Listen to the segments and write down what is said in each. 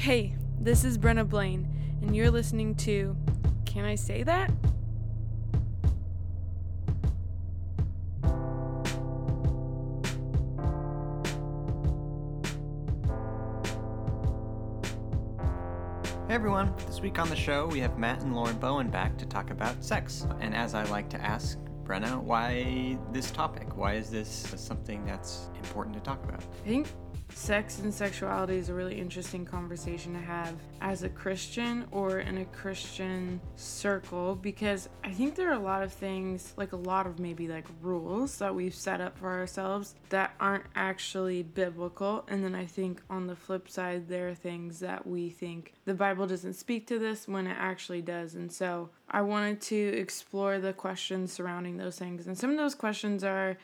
Hey, this is Brenna Blaine, and you're listening to Can I Say That? Hey everyone, this week on the show we have Matt and Lauren Bowen back to talk about sex. And as I like to ask Brenna, why this topic? Why is this something that's important to talk about? I think sex and sexuality is a really interesting conversation to have as a Christian or in a Christian circle because I think there are a lot of things, like a lot of maybe like rules that we've set up for ourselves that aren't actually biblical. And then I think on the flip side, there are things that we think the Bible doesn't speak to this when it actually does. And so I wanted to explore the questions surrounding those things. And some of those questions are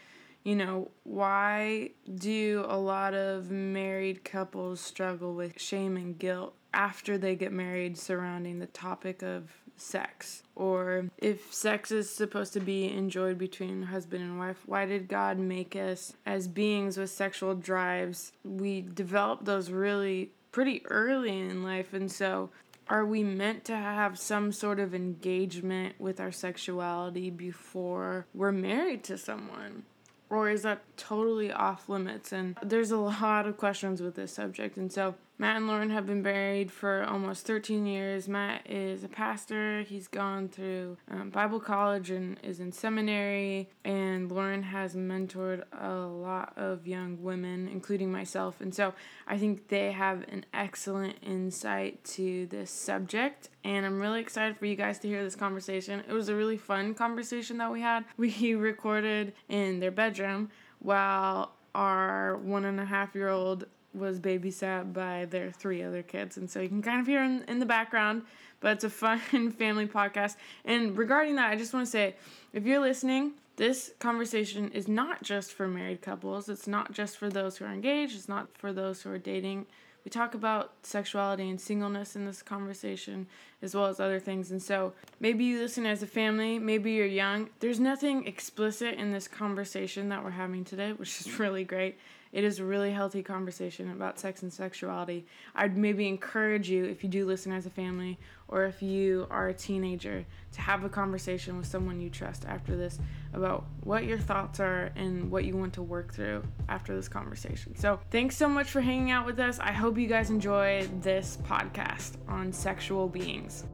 you know, why do a lot of married couples struggle with shame and guilt after they get married surrounding the topic of sex? Or if sex is supposed to be enjoyed between husband and wife, why did God make us as beings with sexual drives? We develop those really pretty early in life, and so are we meant to have some sort of engagement with our sexuality before we're married to someone? Or is that totally off limits? And there's a lot of questions with this subject. And so Matt and Lauren have been married for almost 13 years. Matt is a pastor. He's gone through um, Bible college and is in seminary. And Lauren has mentored a lot of young women, including myself. And so I think they have an excellent insight to this subject. And I'm really excited for you guys to hear this conversation. It was a really fun conversation that we had. We recorded in their bedroom while our one and a half year old was babysat by their three other kids. And so you can kind of hear in, in the background, but it's a fun family podcast. And regarding that, I just want to say if you're listening, this conversation is not just for married couples, it's not just for those who are engaged, it's not for those who are dating. We talk about sexuality and singleness in this conversation, as well as other things. And so maybe you listen as a family, maybe you're young. There's nothing explicit in this conversation that we're having today, which is really great. It is a really healthy conversation about sex and sexuality. I'd maybe encourage you, if you do listen as a family or if you are a teenager, to have a conversation with someone you trust after this about what your thoughts are and what you want to work through after this conversation. So, thanks so much for hanging out with us. I hope you guys enjoy this podcast on sexual beings.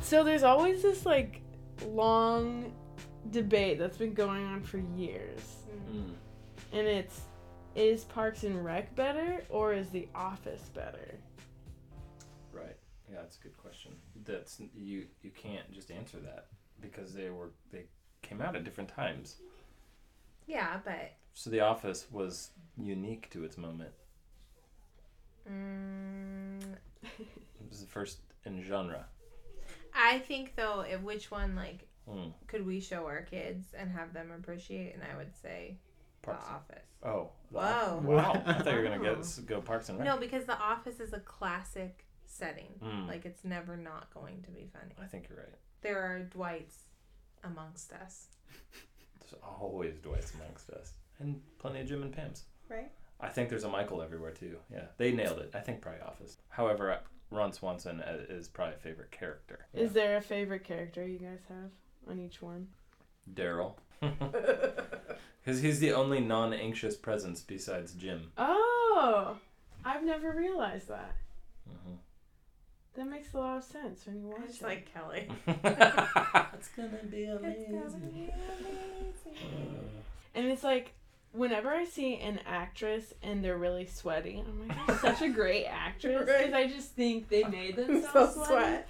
So, there's always this like long debate that's been going on for years. Mm. And it's is Parks and Rec better or is The Office better? Right. Yeah, that's a good question. That's you you can't just answer that because they were they came out at different times. Yeah, but So The Office was unique to its moment. mm, It was the first in genre. I think though, if which one like Mm. could we show our kids and have them appreciate? And I would say Parks. The Office. Oh. The Whoa. Wow. I thought you were gonna get go Parks and Rec. No, because The Office is a classic setting. Mm. Like it's never not going to be funny. I think you're right. There are Dwights amongst us, There's always Dwight's amongst us, and plenty of Jim and Pam's. right? I think there's a Michael everywhere too. Yeah, they nailed it. I think probably Office. However, Ron Swanson uh, is probably a favorite character. Is there a favorite character you guys have on each one? Darryl? Because he's the only non-anxious presence besides Jim. Oh, I've never realized that. hmm That makes a lot of sense when you watch I just it. like Kelly. it's gonna be It's gonna be amazing. and it's like whenever I see an actress and they're really sweaty, I'm like, they're such a great actress because Right. I just think they made themselves So sweaty. sweat.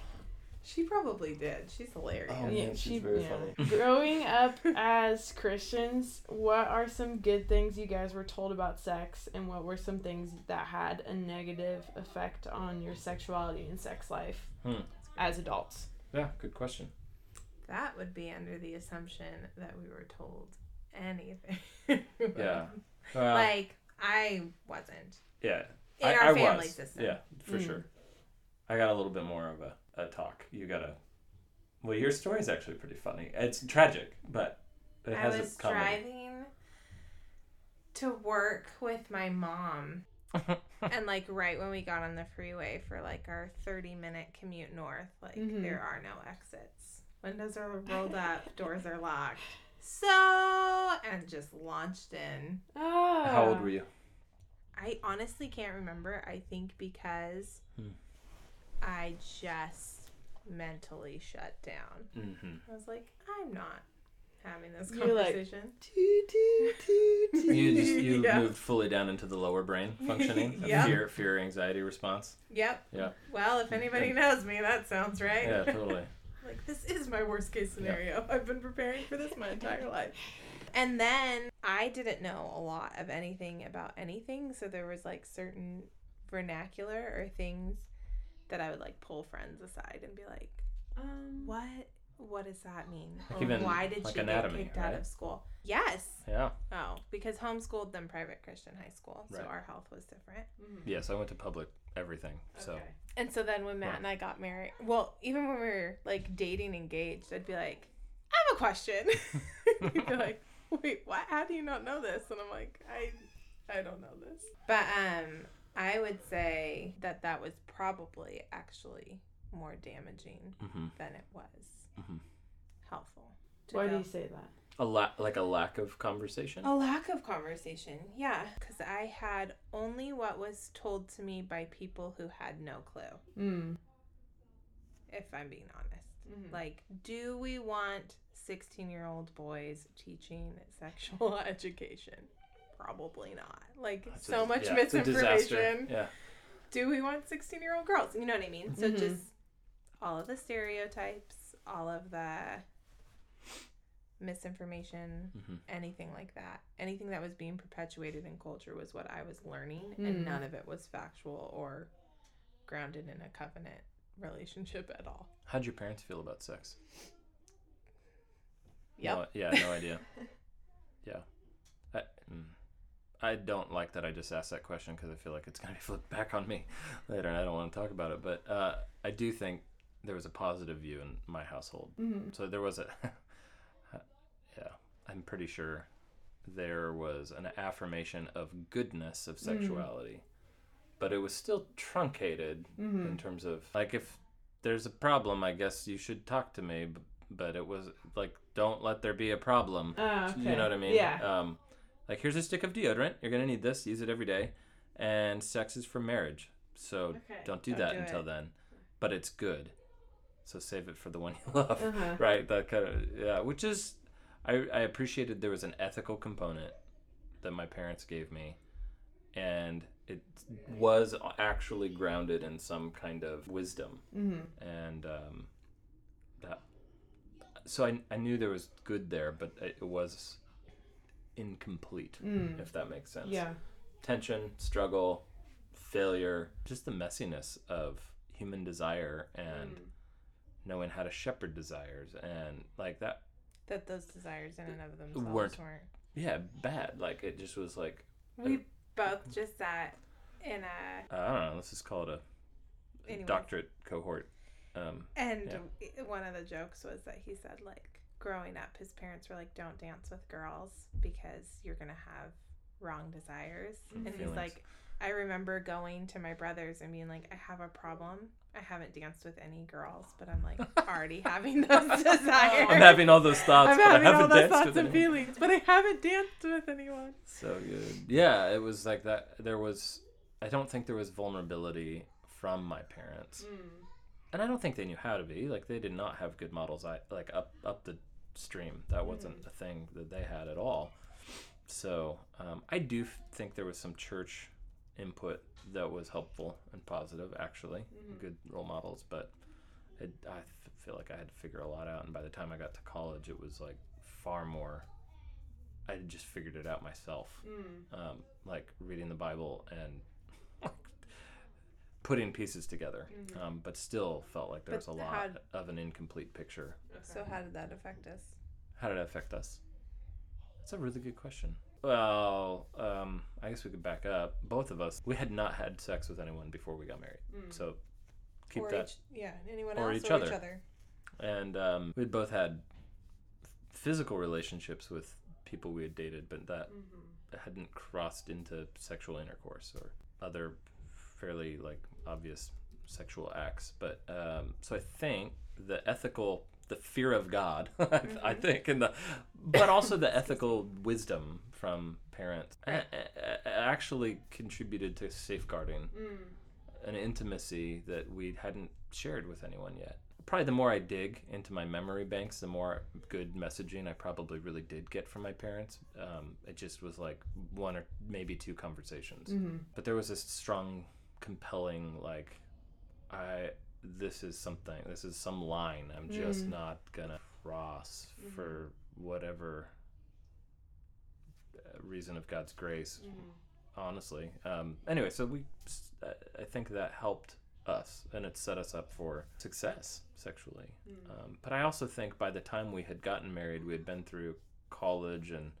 She probably did. She's hilarious. Oh, Yeah, man, she's she, very yeah. funny. Growing up as Christians, what are some good things you guys were told about sex, and what were some things that had a negative effect on your sexuality and sex life Hmm. as adults? Yeah, good question. That would be under the assumption that we were told anything. Yeah. Well, like I wasn't yeah. in I, our I family was. system. Yeah, for Mm. sure. I got a little bit more of a, a talk. You gotta. Well, your story's actually pretty funny. It's tragic, but it I has was its comedy. driving to work with my mom. and like right when we got on the freeway for like our 30 minute commute north, like Mhm. there are no exits. Windows are rolled up, doors are locked. So, and just launched in. Ah. How old were you? I honestly can't remember. I think because Hmm. I just mentally shut down. Mm-hmm. I was like, I'm not having this You're like, conversation. You just you Yeah. moved fully down into the lower brain functioning. A Yeah. Fear, fear, anxiety response. Yep. Yeah. Well, if anybody knows me, that sounds right. Yeah, totally. like this is my worst case scenario. I've been preparing for this my entire life. And then I didn't know a lot of anything about anything, so there was like certain vernacular or things that I would like pull friends aside and be like, Um, "What? What does that mean? Like Or why did like, she anatomy, get kicked out of school?" Yes. Yeah. Oh, because homeschooled them private Christian high school, so Right. our health was different. Yes, I went to public everything. So Okay. And so then when Matt Wow. and I got married, well, even when we were like dating engaged, I'd be like, I have a question. He'd be like, Wait, what? How do you not know this? And I'm like, I, I don't know this. But um, I would say that that was probably actually more damaging hmm than it was Mhm. helpful. to Why do you say that? A la- like a lack of conversation. A lack of conversation, yeah. Because I had only what was told to me by people who had no clue, Mm. if I'm being honest. Mhm. Like, do we want 16 year old boys teaching sexual education? Probably not. Like, It's a- so much yeah, it's a disaster. misinformation. Yeah. Do we want 16 year old girls? You know what I mean? So, Mhm. just all of the stereotypes, all of the misinformation, hmm anything like that. Anything that was being perpetuated in culture was what I was learning, Mm. and none of it was factual or grounded in a covenant relationship at all. How'd your parents feel about sex? Yep. No, yeah, no idea. yeah. I, mm. I don't like that I just asked that question because I feel like it's going to be flipped back on me later and I don't want to talk about it. But uh, I do think there was a positive view in my household. Mm-hmm. So there was a, yeah, I'm pretty sure there was an affirmation of goodness of sexuality, but it was still truncated Mm-hmm. in terms of like if there's a problem, I guess you should talk to me. But it was like, don't let there be a problem. Ah, okay. You know what I mean? Yeah. Um, like here's a stick of deodorant. You're gonna need this. Use it every day. And sex is for marriage, so Okay. don't do Don't that do until it. then. But it's good, so save it for the one you love. Uh-huh. Right? That kind of yeah. Which is, I I appreciated there was an ethical component that my parents gave me, and it was actually grounded in some kind of wisdom Mm-hmm. and um, that so I, I knew there was good there but it was incomplete Mm. if that makes sense Yeah. tension struggle failure just the messiness of human desire and Mm. knowing how to shepherd desires and like that That those desires in and of themselves Weren't- weren't. yeah bad. Like it just was like We both just sat in a i don't know let's just call it a Anyways. doctorate cohort um, and one of the jokes was that he said like growing up his parents were like don't dance with girls because you're gonna have wrong desires. Mm, and he's like i remember going to my brothers and being like i have a problem i haven't danced with any girls but i'm like already having those desires i'm having all those thoughts I'm but having i all haven't those danced thoughts with and anyone. feelings but i haven't danced with anyone So good. Yeah, it was like that. There was, I don't think there was vulnerability from my parents, Mm. and I don't think they knew how to be. Like they did not have good models. I like up up the stream. That wasn't a thing that they had at all. So um, I do think there was some church input that was helpful and positive. Actually, good role models, but it, I f- feel like I had to figure a lot out. And by the time I got to college, it was like far more. I had just figured it out myself Mm. um, like reading the Bible and putting pieces together, Mhm. um, but still felt like there was a But lot of an incomplete picture. so how did that affect us How did it affect us? That's a really good question. Well, um, I guess we could back up. Both of us, we had not had sex with anyone before we got married, Mm. so keep or that. each, yeah anyone or else each or other. each other And um, we'd both had physical relationships with people we had dated, but that Mm-hmm. hadn't crossed into sexual intercourse or other fairly like obvious sexual acts. But um, so I think the ethical, the fear of God, I mm-hmm. think, and the, but also the ethical wisdom from parents a- a- a- actually contributed to safeguarding mm. an intimacy that we hadn't shared with anyone yet. Probably the more I dig into my memory banks, the more good messaging I probably really did get from my parents. Um, it just was like one or maybe two conversations, mm-hmm. but there was this strong, compelling like, I this is something. This is some line I'm just not gonna cross for whatever uh, reason of God's grace honestly. Um, anyway, so we, I think that helped us, and it set us up for success sexually. Um, but I also think by the time we had gotten married, we had been through college and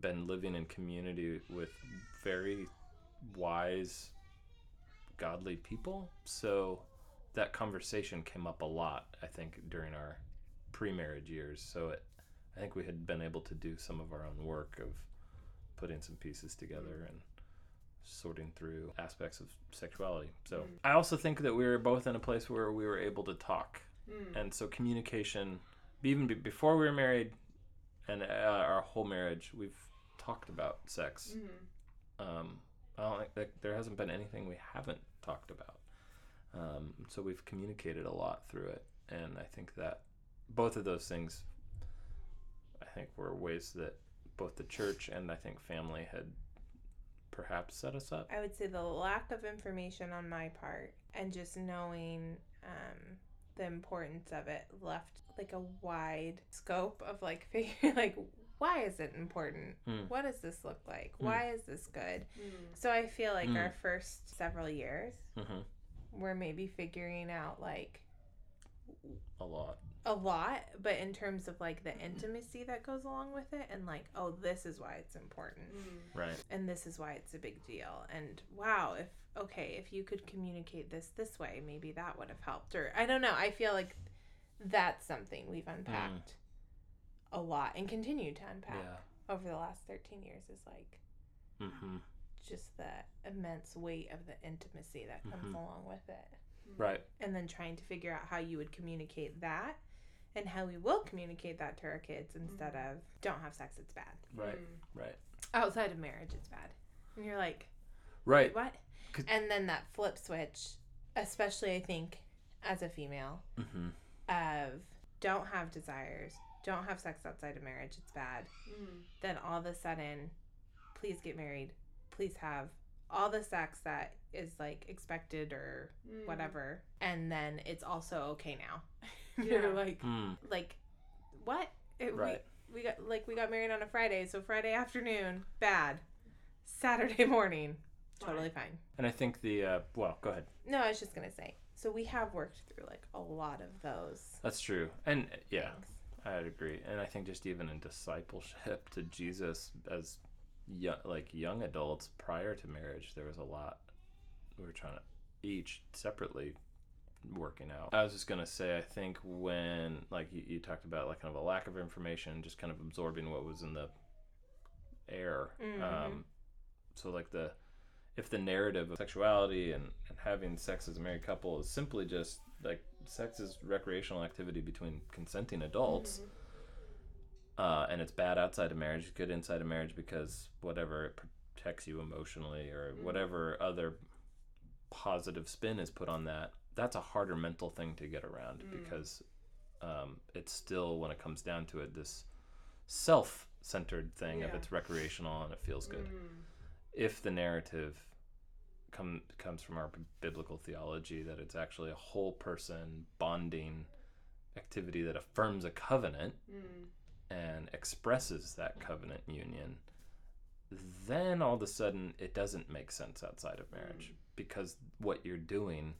been living in community with very wise, godly people. So that conversation came up a lot, I think, during our pre-marriage years. So it, I think we had been able to do some of our own work of putting some pieces together and sorting through aspects of sexuality. So I also think that we were both in a place where we were able to talk, and so communication, even be- before we were married, and uh, our whole marriage, we've talked about sex. Um, I don't think that there hasn't been anything we haven't talked about. Um, so we've communicated a lot through it, and I think that both of those things, I think, were ways that both the church and I think family had perhaps set us up. I would say the lack of information on my part and just knowing um, the importance of it left like a wide scope of like figuring like why is it important? Mm. What does this look like? Mm. Why is this good? So I feel like Mm. our first several years hmm we're maybe figuring out like A lot. a lot, but in terms of like the intimacy that goes along with it and like oh this is why it's important. Right. and this is why it's a big deal and wow if okay if you could communicate this this way maybe that would have helped or i don't know i feel like that's something we've unpacked a lot and continue to unpack Yeah. over the last 13 years is like hmm just the immense weight of the intimacy that comes Mhm. along with it Right. and then trying to figure out how you would communicate that and how we will communicate that to our kids instead of don't have sex it's bad Right. Right. outside of marriage it's bad and you're like Right. What? And then that flip switch, especially I think as a female, hmm of don't have desires, don't have sex outside of marriage, it's bad. Then all of a sudden, please get married, please have all the sex that is like expected or whatever, and then it's also okay now. You're Yeah. like, Mm. like, what? It, Right. We, we got like we got married on a Friday, so Friday afternoon, bad. Saturday morning, totally fine. And I think the uh, well, go ahead. No, I was just gonna say. So we have worked through like a lot of those. That's true. And yeah, things. I'd agree. And I think just even in discipleship to Jesus as young, like young adults prior to marriage, there was a lot we were trying to each separately working out. I was just gonna say, I think when like you, you talked about like kind of a lack of information, just kind of absorbing what was in the air. Mhm. Um, so like the if the narrative of sexuality and, and having sex as a married couple is simply just like sex is recreational activity between consenting adults uh, and it's bad outside of marriage good inside of marriage because whatever it protects you emotionally or whatever other positive spin is put on that that's a harder mental thing to get around because um, it's still when it comes down to it this self-centered thing of Yeah. it's recreational and it feels good. If the narrative come, comes from our b- biblical theology that it's actually a whole person bonding activity that affirms a covenant and expresses that covenant union, then all of a sudden it doesn't make sense outside of marriage mm. because what you're doing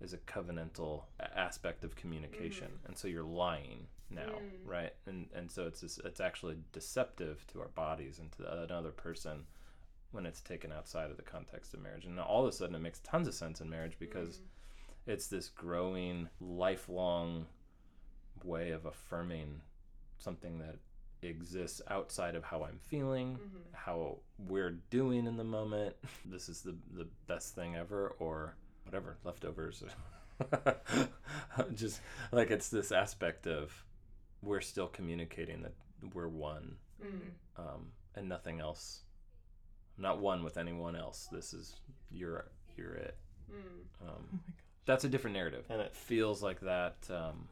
is a covenantal aspect of communication, mm. and so you're lying now, mm. right? And and so it's just, it's actually deceptive to our bodies and to the, another person when it's taken outside of the context of marriage, and all of a sudden it makes tons of sense in marriage because it's this growing, lifelong way of affirming something that exists outside of how I'm feeling, Mm-hmm. how we're doing in the moment. This is the the best thing ever, or whatever leftovers. Just like it's this aspect of we're still communicating that we're one, Mm. um, and nothing else. I'm not one with anyone else. This is you're you're it. Mm. Um, that's a different narrative, and it feels like that. Um,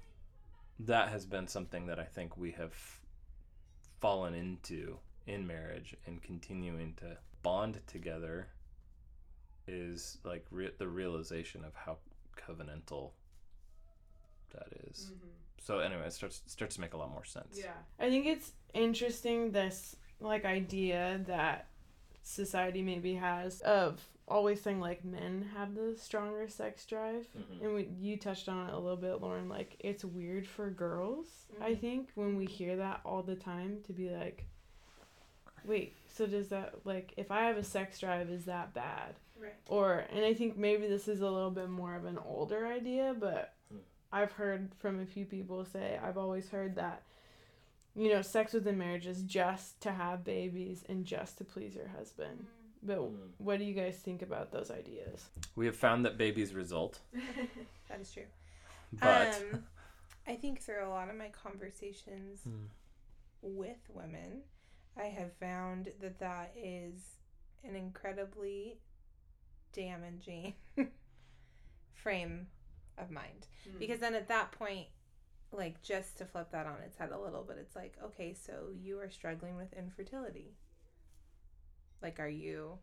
that has been something that I think we have fallen into in marriage and continuing to bond together is like re- the realization of how covenantal that is. Mm-hmm. So anyway, it starts starts to make a lot more sense. Yeah. I think it's interesting this like idea that society maybe has of always saying like men have the stronger sex drive. Mhm. And we, you touched on it a little bit, Lauren. Like it's weird for girls, I Mhm. think, when we hear that all the time to be like, wait, so does that like if I have a sex drive, is that bad? Right. Or and I think maybe this is a little bit more of an older idea, but Hmm. I've heard from a few people say I've always heard that you know, sex within marriage is just to have babies and just to please your husband. But Mm. what do you guys think about those ideas? We have found that babies result, That is true. but um, I think through a lot of my conversations Mm. with women, I have found that that is an incredibly damaging frame of mind. Because then at that point, like just to flip that on its head a little bit, it's like, okay, so you are struggling with infertility. Like, are you,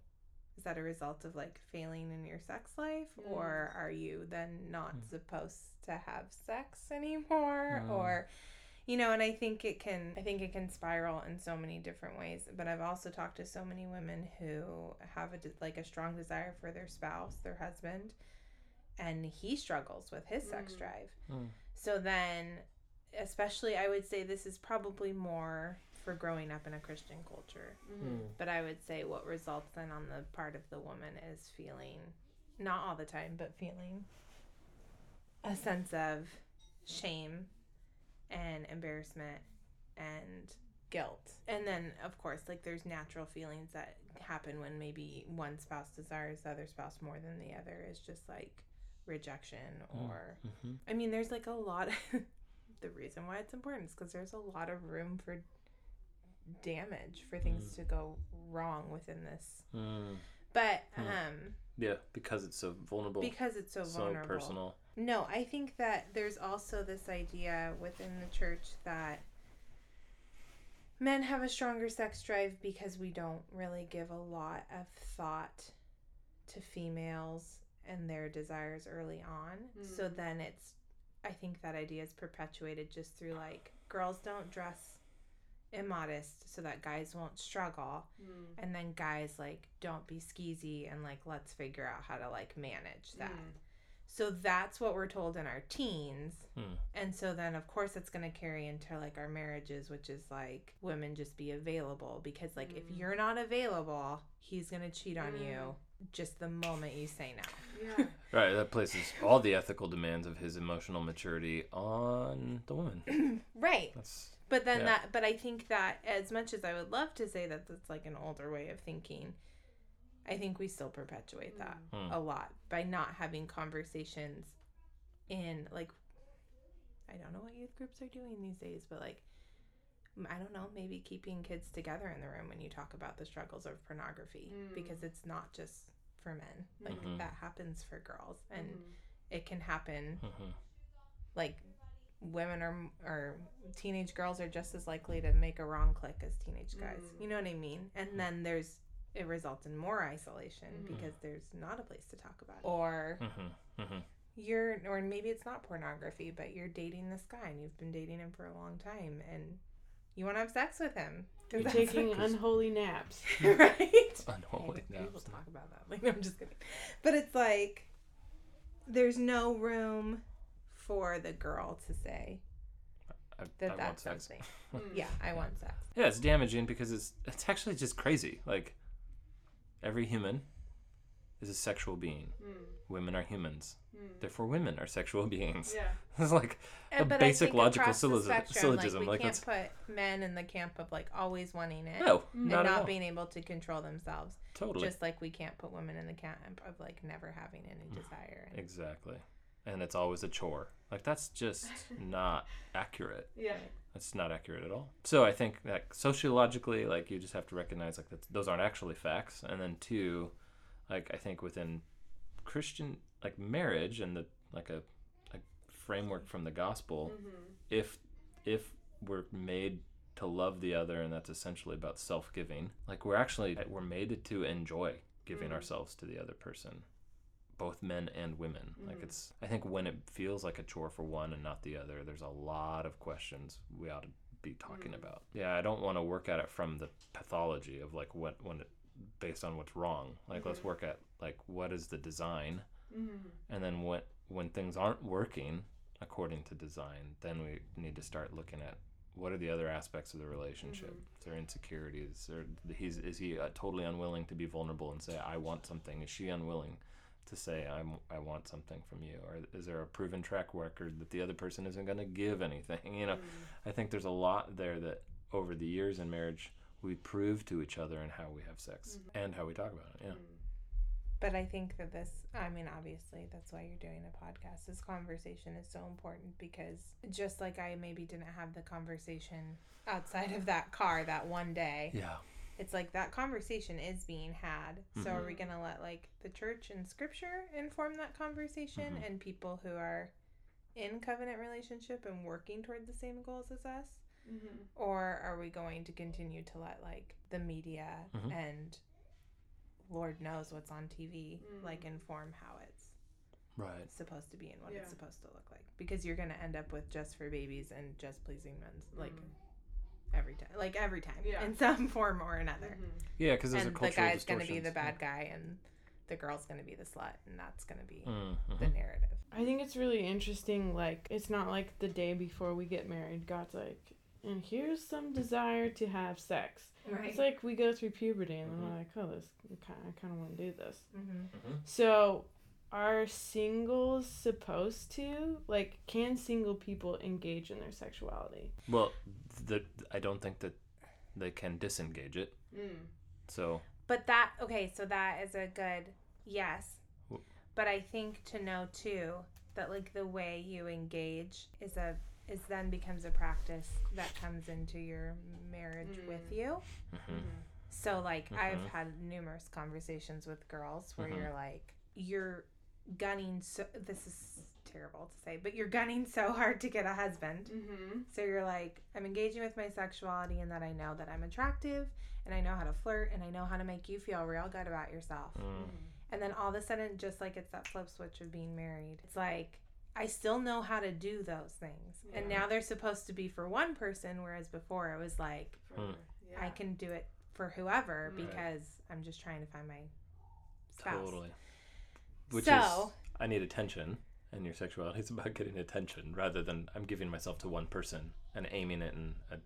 is that a result of like failing in your sex life? Mm. Or are you then not Mm. supposed to have sex anymore? Mm. Or, you know, and I think it can, I think it can spiral in so many different ways. But I've also talked to so many women who have a, like a strong desire for their spouse, their husband, and he struggles with his sex Mm. drive. Mm. So then, especially, I would say this is probably more for growing up in a Christian culture. Mm. But I would say what results then on the part of the woman is feeling, not all the time, but feeling a sense of shame and embarrassment and guilt. And then, of course, like there's natural feelings that happen when maybe one spouse desires the other spouse more than the other is just like rejection Mm. or Mhm. I mean, there's like a lot. the reason why it's important is because there's a lot of room for damage for things Mm. to go wrong within this. Mm. But Hmm. um, Yeah, because it's so vulnerable, because it's so so vulnerable. personal. No, I think that there's also this idea within the church that men have a stronger sex drive because we don't really give a lot of thought to females and their desires early on. So Mm. then it's I think that idea is perpetuated just through like girls don't dress immodest so that guys won't struggle and then guys like don't be skeezy and like let's figure out how to like manage that. So that's what we're told in our teens. Hmm. And so then of course it's going to carry into like our marriages which is like women just be available because like if Mm. you're not available, he's going to cheat on Mm. you just the moment you say no. Yeah. Right, that places all the ethical demands of his emotional maturity on the woman. right. That's But then Yeah. that but I think that as much as I would love to say that that's like an older way of thinking, I think we still perpetuate that Hmm. a lot by not having conversations in like I don't know what youth groups are doing these days, but like I don't know, maybe keeping kids together in the room when you talk about the struggles of pornography Mm. because it's not just for men. Like Mhm. that happens for girls and Mm-hmm. it can happen mhm. like women or or teenage girls are just as likely to make a wrong click as teenage guys. Mm. You know what I mean? And then there's it results in more isolation Mhm. because there's not a place to talk about it. Or Mhm. Mhm. you're or maybe it's not pornography, but you're dating this guy and you've been dating him for a long time and you want to have sex with him. You're taking like- unholy naps. right? Unholy Hey, People naps. talk about that. Like, no, I'm just kidding. But it's like there's no room for the girl to say I, that I want that's sex. something. Yeah, I want sex. Yeah, it's damaging because it's it's actually just crazy. Like every human is a sexual being. Mm. Women are humans. Mm. Therefore, women are sexual beings. Yeah. It's like Uh, a but basic logical across syllogism. spectrum, syllogism. Like, Like, we it's can't put men in the camp of like always wanting it no, and not not, at all. being able to control themselves. totally. Just like we can't put women in the camp of like never having any Mm. desire. And, Exactly. And it's always a chore. Like that's just not accurate. Yeah. That's not accurate at all. So I think that sociologically, like you just have to recognize like that those aren't actually facts. And then two, like I think within Christian like marriage and the like a, a framework from the gospel, Mm-hmm. if if we're made to love the other and that's essentially about self-giving, like we're actually we're made to enjoy giving Mm. ourselves to the other person. Both men and women. Like Mhm. it's I think when it feels like a chore for one and not the other, there's a lot of questions we ought to be talking Mm. about. Yeah, I don't want to work at it from the pathology of like what when it based on what's wrong. Like let's Mhm. work at like what is the design Mm-hmm. and then what when things aren't working according to design, then we need to start looking at what are the other aspects of the relationship? Mhm. Is there insecurities? Or he's is he uh, totally unwilling to be vulnerable and say I want something? Is she unwilling to say I'm I want something from you? Or is there a proven track record that the other person isn't going to give anything? You know, Mm-hmm. I think there's a lot there that over the years in marriage we prove to each other in how we have sex Mhm. and how we talk about it. Yeah. But I think that this, I mean, obviously, that's why you're doing a podcast. This conversation is so important because just like I maybe didn't have the conversation outside of that car that one day, Yeah. It's like that conversation is being had. So are we Mhm. going to let like the church and scripture inform that conversation Mhm. and people who are in covenant relationship and working toward the same goals as us? Mm-hmm. Or are we going to continue to let like the media Mhm. and Lord knows what's on TV Mm. like inform how it's Right. supposed to be and what Yeah. it's supposed to look like? Because you're gonna end up with just for babies and just pleasing men's like Mm. Every time, like every time Yeah. in some form or another. Mm-hmm. Yeah, because those And are the cultural guy's gonna be the distortions. bad guy and the girl's gonna be the slut, and that's gonna be Mm, the narrative. I think it's really interesting. Like, it's not like the day before we get married, God's like, and here's some desire to have sex. Right. It's like we go through puberty and Mhm. we're like, oh, this, I kind of want to do this. mm-hmm. So, are singles supposed to like? Can single people engage in their sexuality? Well, the, I don't think that they can disengage it. Mm. So But that okay, so that is a good yes. Wh- But I think to know too that like the way you engage is a is then becomes a practice that comes into your marriage Mm. with you. mhm. So like I've Mhm. had numerous conversations with girls where Mhm. you're like you're gunning so this is terrible to say, but you're gunning so hard to get a husband. Mm-hmm. So you're like, I'm engaging with my sexuality and that I know that I'm attractive and I know how to flirt and I know how to make you feel real good about yourself. Mm. And then all of a sudden, just like it's that flip switch of being married, it's like, I still know how to do those things. And now they're supposed to be for one person, whereas before it was like, Hmm. I can do it for whoever Right. because I'm just trying to find my spouse. totally. Which So- is I need attention, and your sexuality is about getting attention rather than I'm giving myself to one person and aiming it in a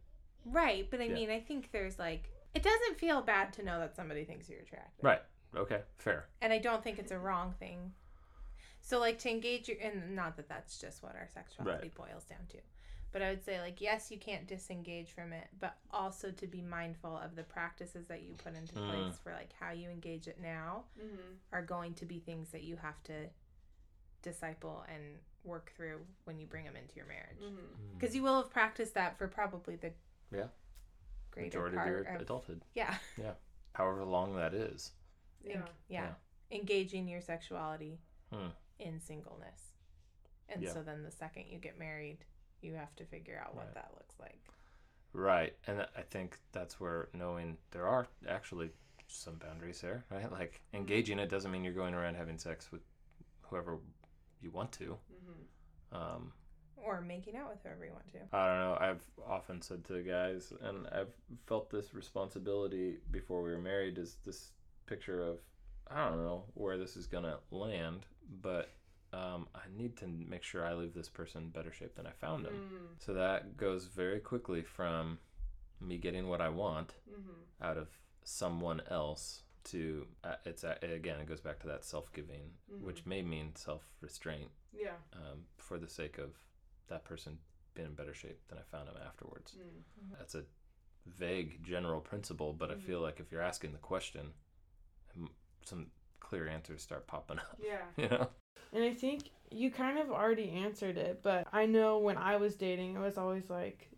Right. But I Yeah. mean, I think there's like, it doesn't feel bad to know that somebody thinks you're attractive. right. Okay, fair. and I don't think it's a wrong thing. So like to engage your and not that that's just what our sexuality boils down to. But I would say like yes, you can't disengage from it, but also to be mindful of the practices that you put into Mm. place for like how you engage it now Mm-hmm. are going to be things that you have to disciple and work through when you bring them into your marriage. Mm-hmm. Because you will have practiced that for probably the Yeah. greater Majority of your of, adulthood, yeah, Yeah. however long that is. Yeah. en- yeah, engaging your sexuality Hmm. in singleness. And Yeah. so then the second you get married, you have to figure out what Right. that looks like. Right, and I think that's where knowing there are actually some boundaries there, right? Like engaging it doesn't mean you're going around having sex with whoever you want to. Mm-hmm. Um, Or making out with whoever you want to. I don't know. I've often said to the guys, and I've felt this responsibility before we were married, is this picture of I don't know where this is gonna land, but um, I need to make sure I leave this person in better shape than I found them. Mm-hmm. So that goes very quickly from me getting what I want Mm-hmm. out of someone else to uh, it's uh, again it goes back to that self-giving Mm-hmm. which may mean self-restraint Yeah. um, for the sake of that person being in better shape than I found him afterwards. Mm. That's a vague general principle, but I feel like if you're asking the question, some clear answers start popping up. Yeah. You know? And I think you kind of already answered it, but I know when I was dating, I was always like,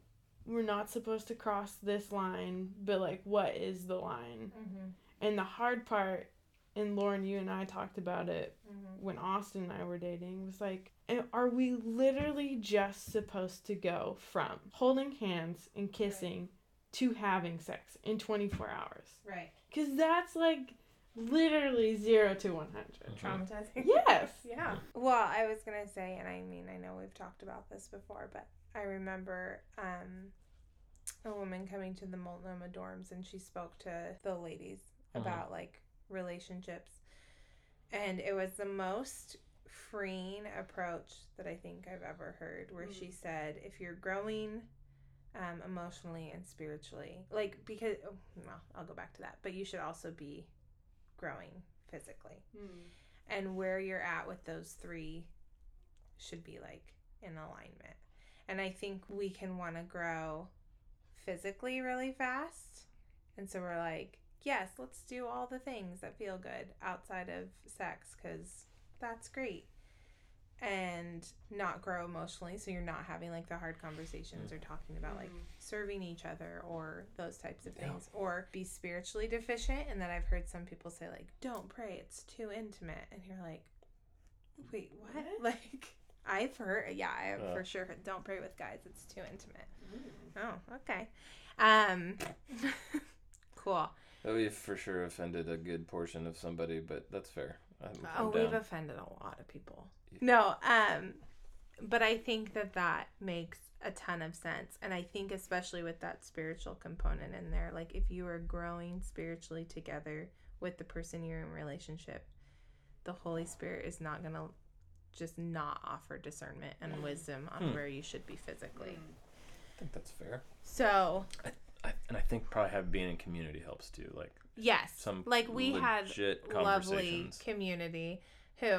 we're not supposed to cross this line, but like, what is the line? Mm-hmm. And the hard part, and Lauren, you and I talked about it Mm-hmm. when Austin and I were dating, was like, are we literally just supposed to go from holding hands and kissing to having sex in 24 hours? Right. Because that's like literally zero to 100. Traumatizing. Yes. Yeah. Well, I was gonna say, and I mean, I know we've talked about this before, but I remember um, a woman coming to the Multnomah dorms, and she spoke to the ladies Mhm. about like relationships, and it was the most freeing approach that I think I've ever heard. Where she said, if you're growing. Um, emotionally and spiritually, like because oh, well, I'll go back to that, but you should also be growing physically hmm. and where you're at with those three should be like in alignment. And I think we can want to grow physically really fast. And so we're like, yes, let's do all the things that feel good outside of sex because that's great. And not grow emotionally. So you're not having like the hard conversations or talking about like serving each other or those types of Yeah. things. Or be spiritually deficient. And then I've heard some people say, like, don't pray, it's too intimate. And you're like, wait, what? What? Like, I've heard, yeah, I have for sure heard, don't pray with guys, it's too intimate. Oh, okay. Um, cool. We've for sure offended a good portion of somebody, but that's fair. I'm, Oh, I'm we've down. offended a lot of people. No, um, but I think that that makes a ton of sense, and I think especially with that spiritual component in there, like if you are growing spiritually together with the person you're in relationship, the Holy Spirit is not gonna just not offer discernment and wisdom on Hmm. where you should be physically. I think that's fair. So I, and I think probably have being in community helps too. Like yes, some like we had legit lovely community who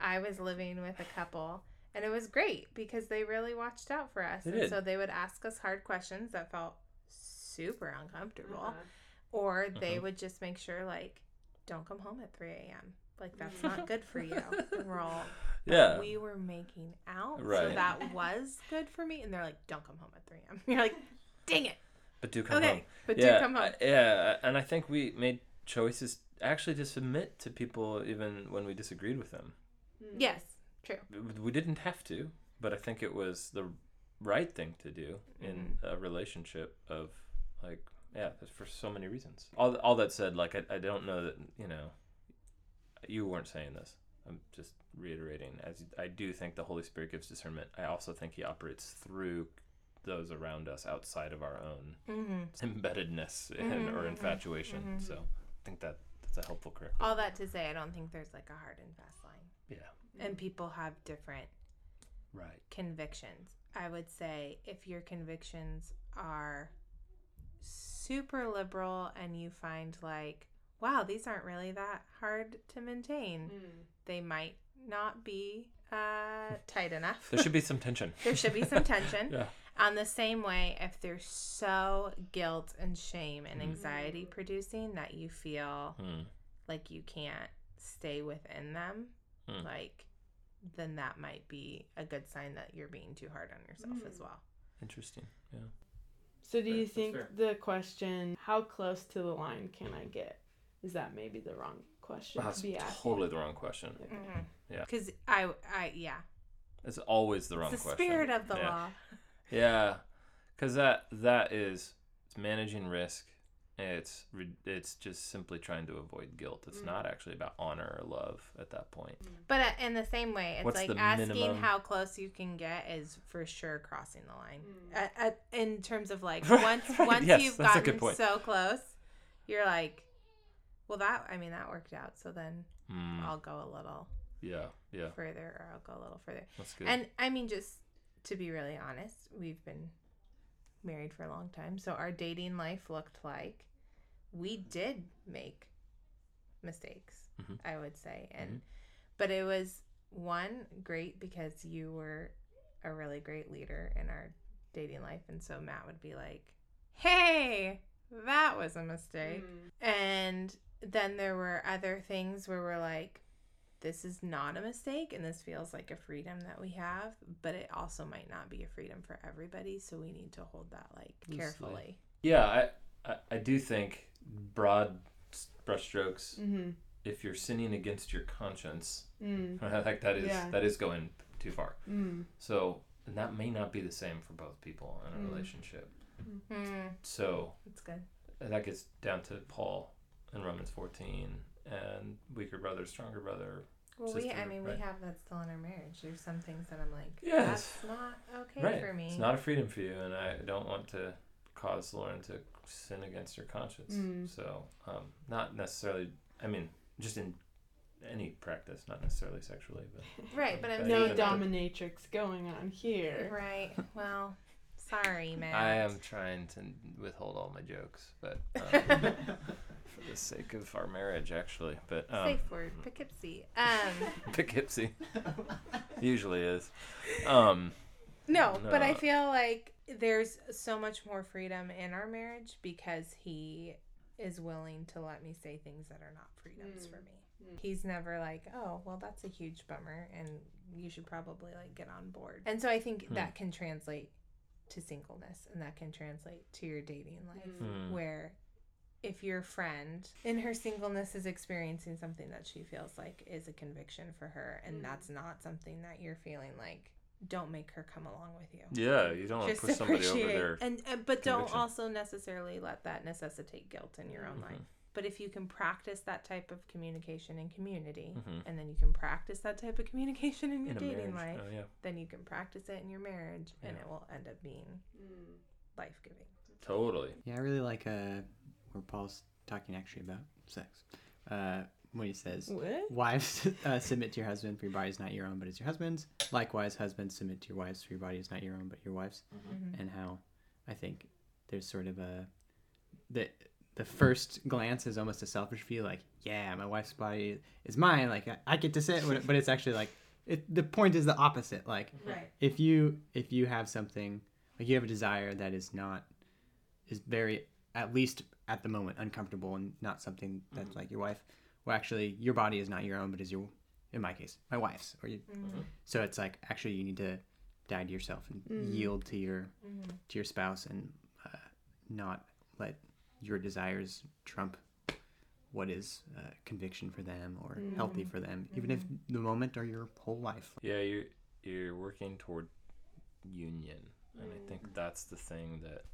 I was living with a couple and it was great because they really watched out for us. They and did. so they would ask us hard questions that felt super uncomfortable Uh-huh. or they Mhm. would just make sure like don't come home at 3 a.m. Like that's not good for you. And we're all yeah. we were making out, so that was good for me. And they're like, "Don't come home at 3 a.m." You're like, "Dang it!" But do come okay, home. but yeah, do come home. I- yeah, and I think we made choices actually to submit to people even when we disagreed with them. yes, true. We didn't have to, but I think it was the right thing to do in Mm-hmm. a relationship of like yeah, for so many reasons. All all that said, like I, I don't know that you know you weren't saying this. I'm just reiterating as I do think the Holy Spirit gives discernment. I also think he operates through those around us outside of our own Mm-hmm. embeddedness in, or mhm, infatuation. mhm. So I think that that's a helpful correct. All that to say, I don't think there's like a hard and fast line. Yeah. And people have different Right. convictions. I would say if your convictions are super liberal and you find like, wow, these aren't really that hard to maintain, they might not be uh, tight enough. There should be some tension. there should be some tension. Yeah. On the same way, if they're so guilt and shame and Mhm. anxiety producing that you feel Hmm. like you can't stay within them, Hmm. like then that might be a good sign that you're being too hard on yourself as well. Interesting. Yeah. So do Fair, you think the question, how close to the line can I get? Is that maybe the wrong question That's to be asking? totally the wrong question. Okay. Yeah. Because I, I, yeah, It's always the wrong it's the question. spirit of the yeah. law. Yeah, because that that is it's managing risk. It's it's just simply trying to avoid guilt. It's Mm. not actually about honor or love at that point. But uh, in the same way, it's What's like asking minimum- how close you can get is for sure crossing the line. Mm. At, at, in terms of like Right, once right, once yes, you've gotten good point. so close, you're like, well, that I mean that worked out. So then Mm, I'll go a little yeah, yeah, further, or I'll go a little further. that's good. And I mean, just to be really honest, we've been married for a long time. So our dating life looked like we did make mistakes, Mhm. I would say. And Mhm. but it was one great because you were a really great leader in our dating life and so Matt would be like, "Hey, that was a mistake." And then there were other things where we're like, this is not a mistake and this feels like a freedom that we have, but it also might not be a freedom for everybody. So we need to hold that like carefully. Yeah, I, I, I do think broad brushstrokes. Mm-hmm. If you're sinning against your conscience, Mm. like that is Yeah. that is going too far. Mm. So and that may not be the same for both people in a Mm. relationship. Mm, So that's good. that gets down to Paul in Romans 14 and weaker brother, stronger brother. Well, we, I mean, right? we have that still in our marriage. There's some things that I'm like, Yes. that's not okay right. for me. It's not a freedom for you, and I don't want to cause Lauren to sin against her conscience. Mm. So, um, not necessarily. I mean, just in any practice, not necessarily sexually, but right, but I'm No even- saying, dominatrix going on here. right. Well, sorry, man. I am trying to withhold all my jokes, but um, for the sake of our marriage, actually. But um, Safe word, Poughkeepsie. Um, Poughkeepsie usually is. Um, No, but I feel like there's so much more freedom in our marriage because he is willing to let me say things that are not freedoms Mm. for me. Mm. He's never like, "Oh, well that's a huge bummer and you should probably like get on board." And so I think Hmm. that can translate to singleness and that can translate to your dating life Hmm. where if your friend in her singleness is experiencing something that she feels like is a conviction for her and Mm. that's not something that you're feeling like don't make her come along with you yeah, you don't want to just push somebody over there. and, and but don't also necessarily let that necessitate guilt in your own Mhm. life but if you can practice that type of communication in community Mhm. and then you can practice that type of communication in your in dating life Oh, yeah, then you can practice it in your marriage and it will end up being Mm. life-giving totally. Yeah, I really like uh, where Paul's talking actually about sex. Uh, when he says, What? Wives, uh, submit to your husband, for your body is not your own, but it's your husband's. Likewise, husbands, submit to your wives, for your body is not your own, but your wife's. Mhm. And how I think there's sort of a. The, the first glance is almost a selfish view, like, yeah, my wife's body is mine, like, I, I get to say it, but it's actually like, it, the point is the opposite. Like, right if you if you have something like you have a desire that is not is very at least at the moment uncomfortable and not something that's like your wife. Well actually your body is not your own but is your in my case my wife's or you, Mhm. so it's like actually you need to die to yourself and Mhm. yield to your Mhm. to your spouse and uh, not let your desires trump what is uh, conviction for them or healthy for them even if the moment or your whole life. Yeah, you're you're working toward union, and I think that's the thing that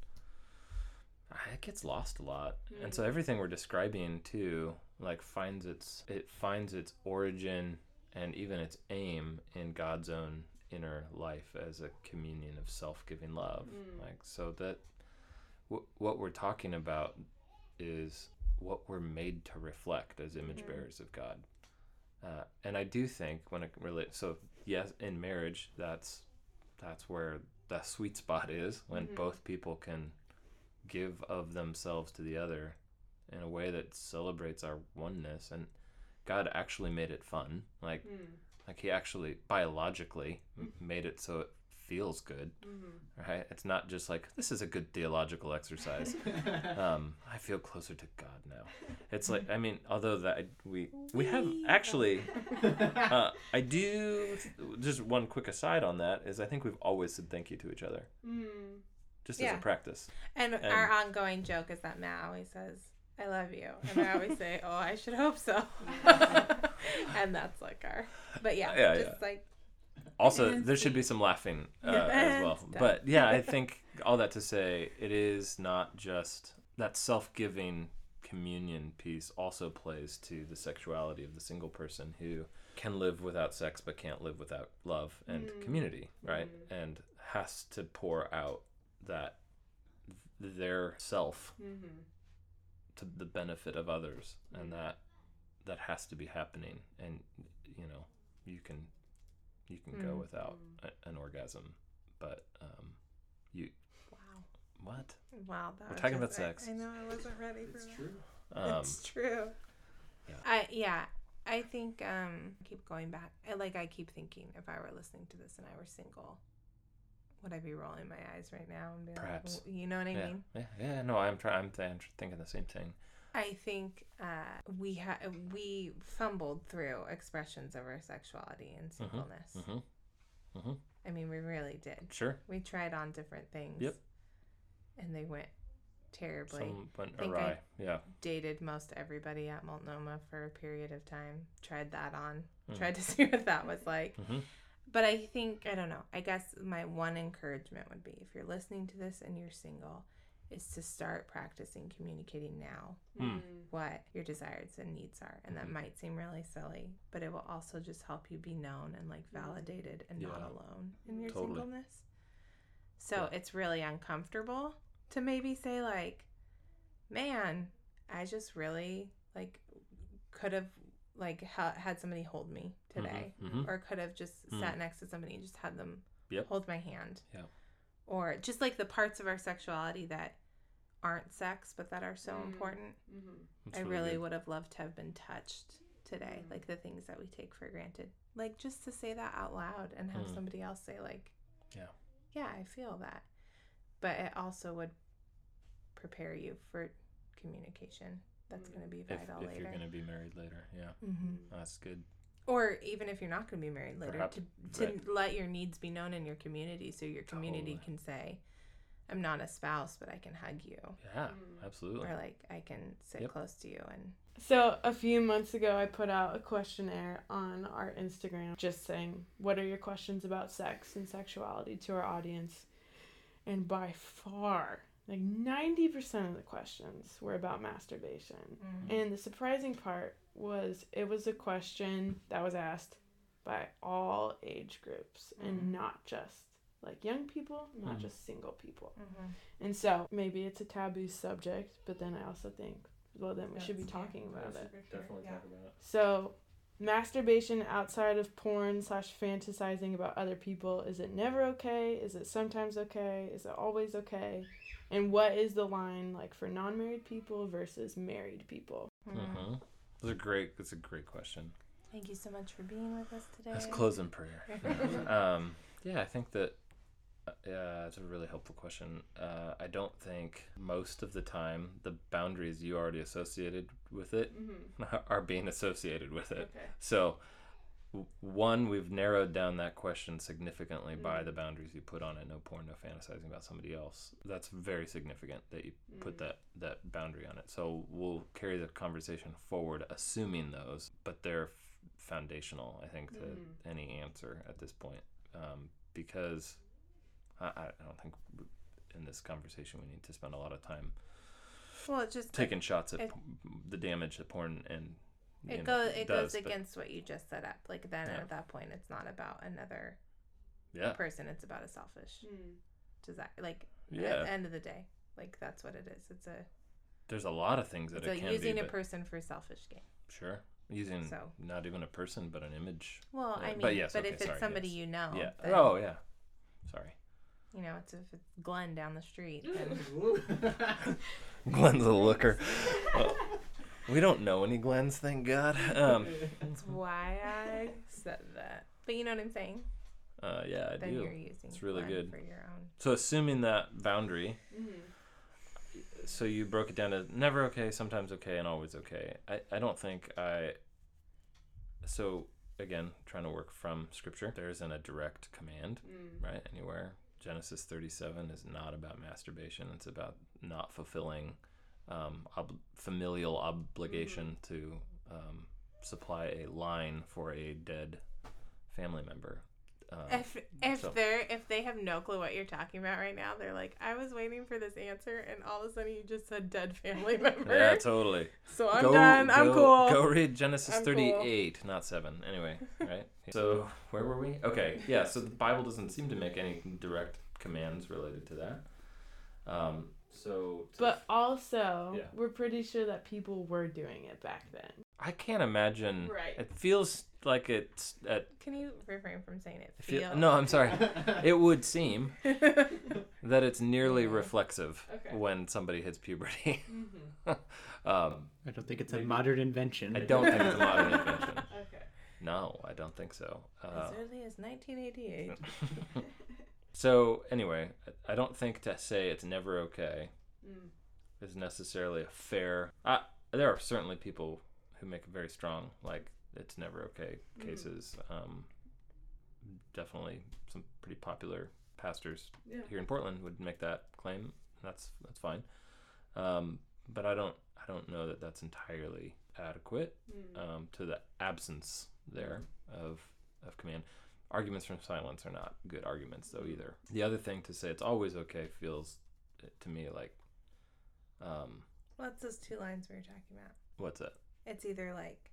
it gets lost a lot. And so mm. everything we're describing too, like finds its it finds its origin and even its aim in God's own inner life as a communion of self-giving love. Mm. Like so that w- what we're talking about is what we're made to reflect as image mm. bearers of God. Uh, and I do think when it relates, so yes, in marriage, that's that's where the sweet spot is when mm-hmm. both people can give of themselves to the other in a way that celebrates our oneness. And God actually made it fun, like like He actually biologically m- made it so it feels good, right? It's not just like this is a good theological exercise. um, I feel closer to God now. It's like I mean, although that we we have actually, uh, I do. Just one quick aside on that is I think we've always said thank you to each other, Mm. Just as a practice. And, And- our ongoing joke is that Matt always says, I love you. And I always say, Oh, I should hope so. and that's like our, but yeah, Yeah, just like, Also, there should be some laughing uh, as well. and But yeah, I think all that to say, it is not just that self-giving communion piece also plays to the sexuality of the single person who can live without sex but can't live without love and community, right? And has to pour out that their self Mm-hmm. to the benefit of others and that that has to be happening and you know you can you can go Mm. without a, an orgasm but um you wow. what Wow. That We're talking about just- I- sex. I, know I wasn't ready for that. It's true. Um it's true. I yeah. I think um keep going back. I, like I keep thinking if I were listening to this and I were single, would I be rolling my eyes right now and be Perhaps. like, you know what I yeah, mean? yeah, yeah. No, I'm trying. I'm, th- I'm thinking the same thing. I think uh, we ha- we fumbled through expressions of our sexuality and singleness. Mm-hmm. I mean, we really did. Sure. We tried on different things. Yep. And they went terribly. Some went think I- awry. yeah. Dated most everybody at Multnomah for a period of time. Tried that on. Mm. Tried to see what that was like. But I think I don't know. I guess my one encouragement would be if you're listening to this and you're single, is to start practicing communicating now Hmm. what your desires and needs are. And that Mhm. might seem really silly, but it will also just help you be known and like validated and not alone in your Totally. singleness. So it's really uncomfortable to maybe say like, man, I just really like could have like ha- had somebody hold me today Mhm. or could have just Mm. sat next to somebody and just had them Yep. hold my hand. Yep. Or just like the parts of our sexuality that aren't sex but that are so Mm. important. That's I really good. would have loved to have been touched today, Mm. like the things that we take for granted. Like just to say that out loud and have Mm. somebody else say like, Yeah. yeah, I feel that. But it also would prepare you for communication. That's going to be If, vital if later. you're gonna be married later, yeah, hmm that's good. Or even if you're not going to be married later, Perhaps- to, to right. let your needs be known in your community so your community Totally. can say, I'm not a spouse, but I can hug you. Yeah, Mm. absolutely. Or like, I can sit Yep. close to you and So, a few months ago, I put out a questionnaire on our Instagram just saying, What are your questions about sex and sexuality to our audience? And by far, like 90% of the questions were about masturbation. And the surprising part was it was a question that was asked by all age groups and Mhm. not just like young people, not Mhm. just single people. Mhm. And so maybe it's a taboo subject, but then I also think, well, then we should be That's- yeah, talking about it. Definitely Yeah. talk about it. So, masturbation outside of porn slash fantasizing about other people is it never okay? Is it sometimes okay? Is it always okay? And what is the line like for non-married people versus married people? Mhm. Mm-hmm. Those are great. That's a great question. Thank you so much for being with us today. Let's close in prayer. um, yeah, I think that. Uh, yeah, it's a really helpful question. Uh, I don't think most of the time the boundaries you already associated with it Mm-hmm. are being associated with it. Okay. So, w- one, we've narrowed down that question significantly by Mm. the boundaries you put on it. No porn, no fantasizing about somebody else. That's very significant that you put that that boundary on it. So we'll carry the conversation forward, assuming those, but they're f- foundational, I think, to Mhm. any answer at this point, um, because I, I don't think in this conversation we need to spend a lot of time Well, it's just taking shots at it- p- the damage that porn and it know, goes it does, goes but- against what you just set up. Like then Yeah. at that point, it's not about another yeah person. It's about a selfish hmm. desire. Like at the end of the day, like that's what it is. It's a There's a lot of things that it's it like can using be, a person for selfish gain. sure, using So- not even a person but an image. Well, Yeah, I mean, but yes, okay, if it's sorry, somebody yes. you know, yeah. then, Oh yeah. Sorry. you know, it's if it's Glenn down the street. Then Glenn's a looker. Oh. We don't know any Glens, thank God. Um, that's why I said that. But you know what I'm saying? uh, yeah, I then do. you're using It's really good. for your own. So assuming that boundary, Mm-hmm. so you broke it down to never okay, sometimes okay, and always okay. I, I don't think I. So again, trying to work from scripture, there isn't a direct command, right? Anywhere. Genesis 37 is not about masturbation. It's about not fulfilling um, ob- familial obligation to um, supply a line for a dead family member. Um, If if so- they're if they have no clue what you're talking about right now, they're like, I was waiting for this answer, and all of a sudden you just said dead family member. yeah, totally. so I'm done. I'm go- cool. Go read Genesis I'm cool. 38, not 7. Anyway, right? So, where were we? Okay, yeah, so the Bible doesn't seem to make any direct commands related to that. Um, So, to- But also, Yeah. we're pretty sure that people were doing it back then. I can't imagine. Right. It feels like it's at. Can you refrain from saying it? Feel, Feel. no, I'm sorry. It would seem that it's nearly Yeah. reflexive Okay. when somebody hits puberty. Mm-hmm. um, I don't think it's a modern invention. I don't think it's a modern invention. Okay. No, I don't think so. Uh, as early as 1988. So anyway, I- I don't think to say it's never okay Mm. is necessarily a fair. Uh, there are certainly people who make very strong, like it's never okay Mhm. cases. Um, definitely some pretty popular pastors Yeah. here in Portland would make that claim. That's that's fine. Um, but I don't I don't know that that's entirely adequate Mm. um, to the absence there of of command. Arguments from silence are not good arguments though either. The other thing to say it's always okay feels uh, to me like um, What's those two lines we were talking about? what's it? It's either like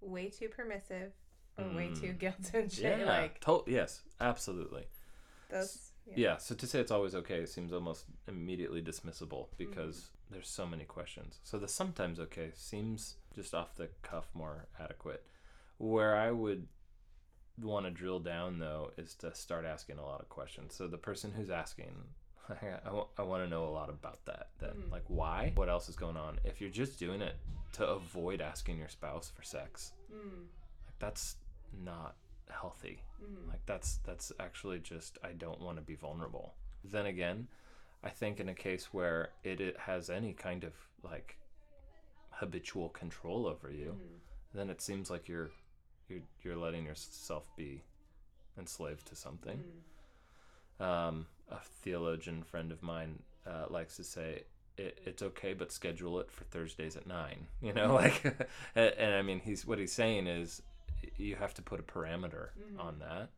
way too permissive or way too Mm. guilt and shit. Yeah, Like to- yes, absolutely. those. Yeah. so to say it's always okay seems almost immediately dismissible because there's so many questions. So the sometimes okay seems just off the cuff more adequate. Where I would want to drill down though is to start asking a lot of questions. So the person who's asking, I, want to know a lot about that. Then, Mhm. like, why? What else is going on? If you're just doing it to avoid asking your spouse for sex, Mm. like, that's not healthy Mm. like that's that's actually just i don't want to be vulnerable then again i think in a case where it, it has any kind of like habitual control over you Mm. then it seems like you're you're you're letting yourself be enslaved to something Mm. um, a theologian friend of mine uh, likes to say it, it's okay but schedule it for thursdays at nine you know like and, and i mean he's what he's saying is you have to put a parameter Mhm. on that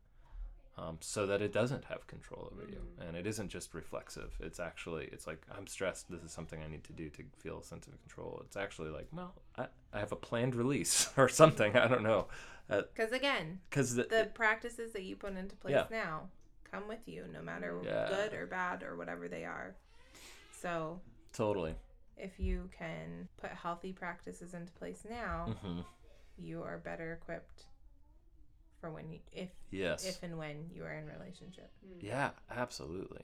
um, so that it doesn't have control over you Mhm. and it isn't just reflexive it's actually it's like i'm stressed this is something i need to do to feel a sense of control it's actually like well i, I have a planned release or something i don't know Because again, because the, the practices that you put into place Yeah. now come with you, no matter Yeah. good or bad or whatever they are. So totally if you can put healthy practices into place now, hmm you are better equipped for when you, if yes if and when you are in relationship. yeah absolutely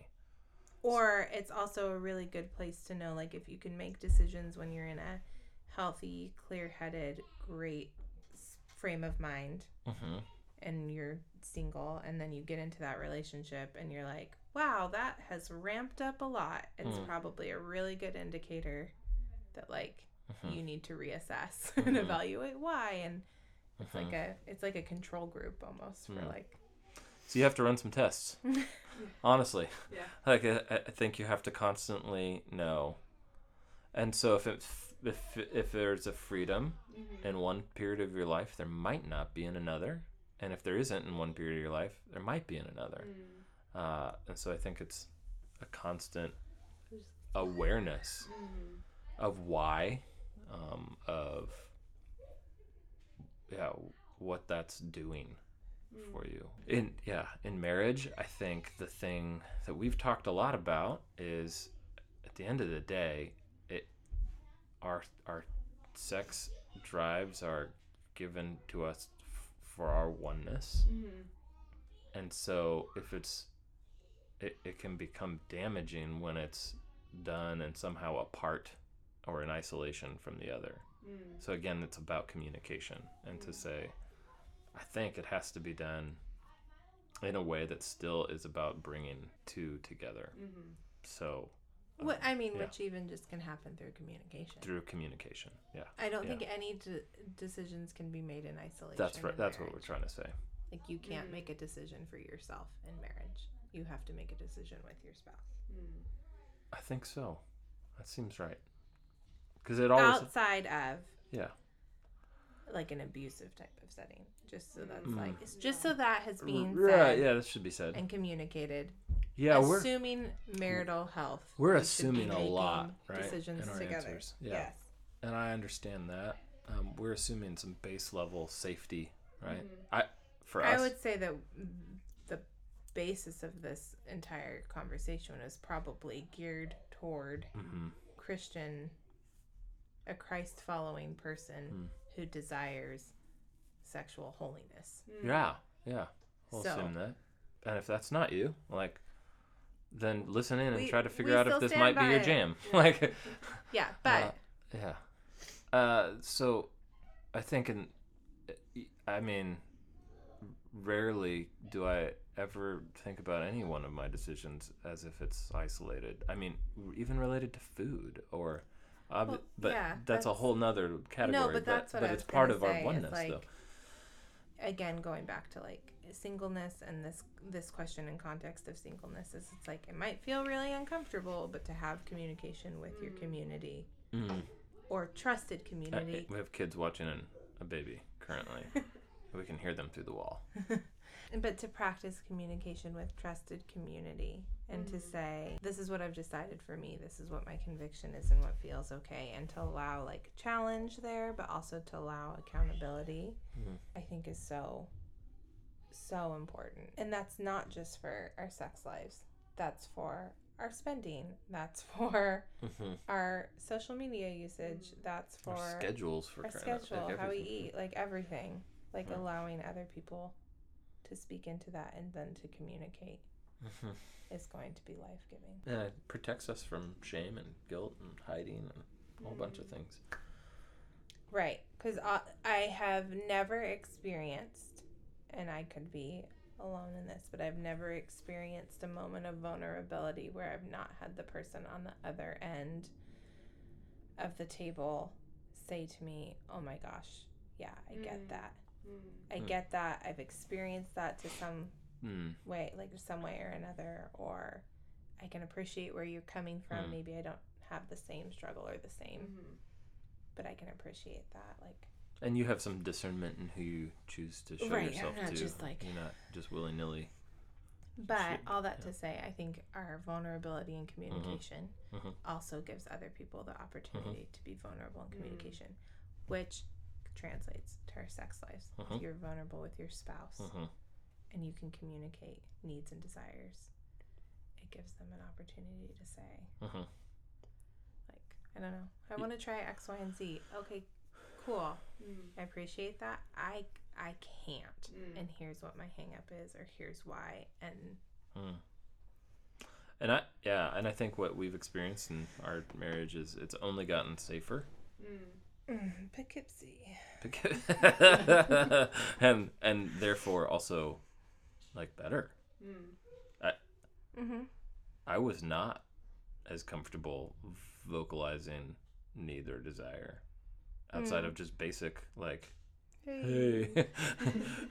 Or it's also a really good place to know like if you can make decisions when you're in a healthy, clear-headed, great frame of mind hmm and you're single and then you get into that relationship and you're like, "Wow, that has ramped up a lot." It's Mm. probably a really good indicator that like Mhm. you need to reassess Mhm. and evaluate why and it's Mhm. like a it's like a control group almost for Mm. like So you have to run some tests. Honestly, Yeah. like I, I think you have to constantly know. And so if it if if there's a freedom Mhm. in one period of your life, there might not be in another. And if there isn't in one period of your life, there might be in another. Mm. Uh, and so I think it's a constant awareness Mm. of why, um, of yeah, what that's doing Mm. for you. In yeah, in marriage, I think the thing that we've talked a lot about is at the end of the day, it our our sex drives are given to us f- for our oneness. Mhm. And so if it's it, it can become damaging when it's done and somehow apart or in isolation from the other. Mm. So again, it's about communication and to say, I think it has to be done in a way that still is about bringing two together. Mhm. So what I mean, yeah. which even just can happen through communication. through communication, yeah, I don't yeah. think any de- decisions can be made in isolation. that's right. in That's what we're trying to say. Like you can't Mhm. make a decision for yourself in marriage. You have to make a decision with your spouse. Mm. I think so. That seems right. Because it always, Outside of yeah, like an abusive type of setting, just so that's Mm. like it's just so that has been right. said Yeah, this should be said. and communicated. Yeah, we're assuming marital health. we're we assuming a lot, right, Decisions in our together. answers. Yeah. Yes. and I understand that. Um, we're assuming some base level safety, right? Mhm. I for I would say that the basis of this entire conversation is probably geared toward hmm Christian, a Christ following person Mm. who desires sexual holiness. Yeah, yeah. We'll So- assume that. And if that's not you, like, then listen in and We- try to figure out if this might be your it. jam. like, Yeah, but Uh, yeah. Uh, so, I think in, I mean, rarely do I ever think about any one of my decisions as if it's isolated. I mean, even related to food or, ob- Well, but yeah, that's, a whole nother category. No, but that's what but I it's was part gonna of our say, is, oneness, like, though. again going back to like singleness and this this question in context of singleness is it's like it might feel really uncomfortable but to have communication with your community Mm. or trusted community we have kids watching an, a baby currently. we can hear them through the wall. but to practice communication with trusted community and to say this is what i've decided for me. This is what my conviction is and what feels okay. And to allow like challenge there but also to allow accountability Mhm. i think is so so important. And that's not just for our sex lives. That's for our spending. That's for Mm-hmm. our social media usage. That's for Our schedules for our crying out- schedule, like how we eat, like everything, like Yeah. allowing other people to speak into that and then to communicate. is going to be life giving. Yeah, it protects us from shame and guilt and hiding and a whole bunch of things. Right, because I, I have never experienced, and I could be alone in this, but I've never experienced a moment of vulnerability where I've not had the person on the other end of the table say to me, "Oh my gosh, yeah, I get Mm. that. I Mm. get that. I've experienced that to some Mm. way, like some way or another, or I can appreciate where you're coming from. Mm. Maybe I don't have the same struggle or the same, but I can appreciate that. Like, And you have some discernment in who you choose to show Right, I'm yourself not to. just like- You're not just willy nilly. but Should- all that yeah. to say, I think our vulnerability and communication Mhm. also gives other people the opportunity Mm-hmm. to be vulnerable in communication, which translates to our sex lives. If you're vulnerable with your spouse hmm and you can communicate needs and desires, it gives them an opportunity to say, hmm like i don't know i want to try x y and z okay cool Mm. i appreciate that i i can't Mm. and here's what my hang up is or here's why and Mm. And I, yeah, and I think what we've experienced in our marriage is it's only gotten safer. Mm. poughkeepsie and and therefore also like better. Mm. mm-hmm. I was not as comfortable vocalizing need or desire outside Mm. of just basic like hey, hey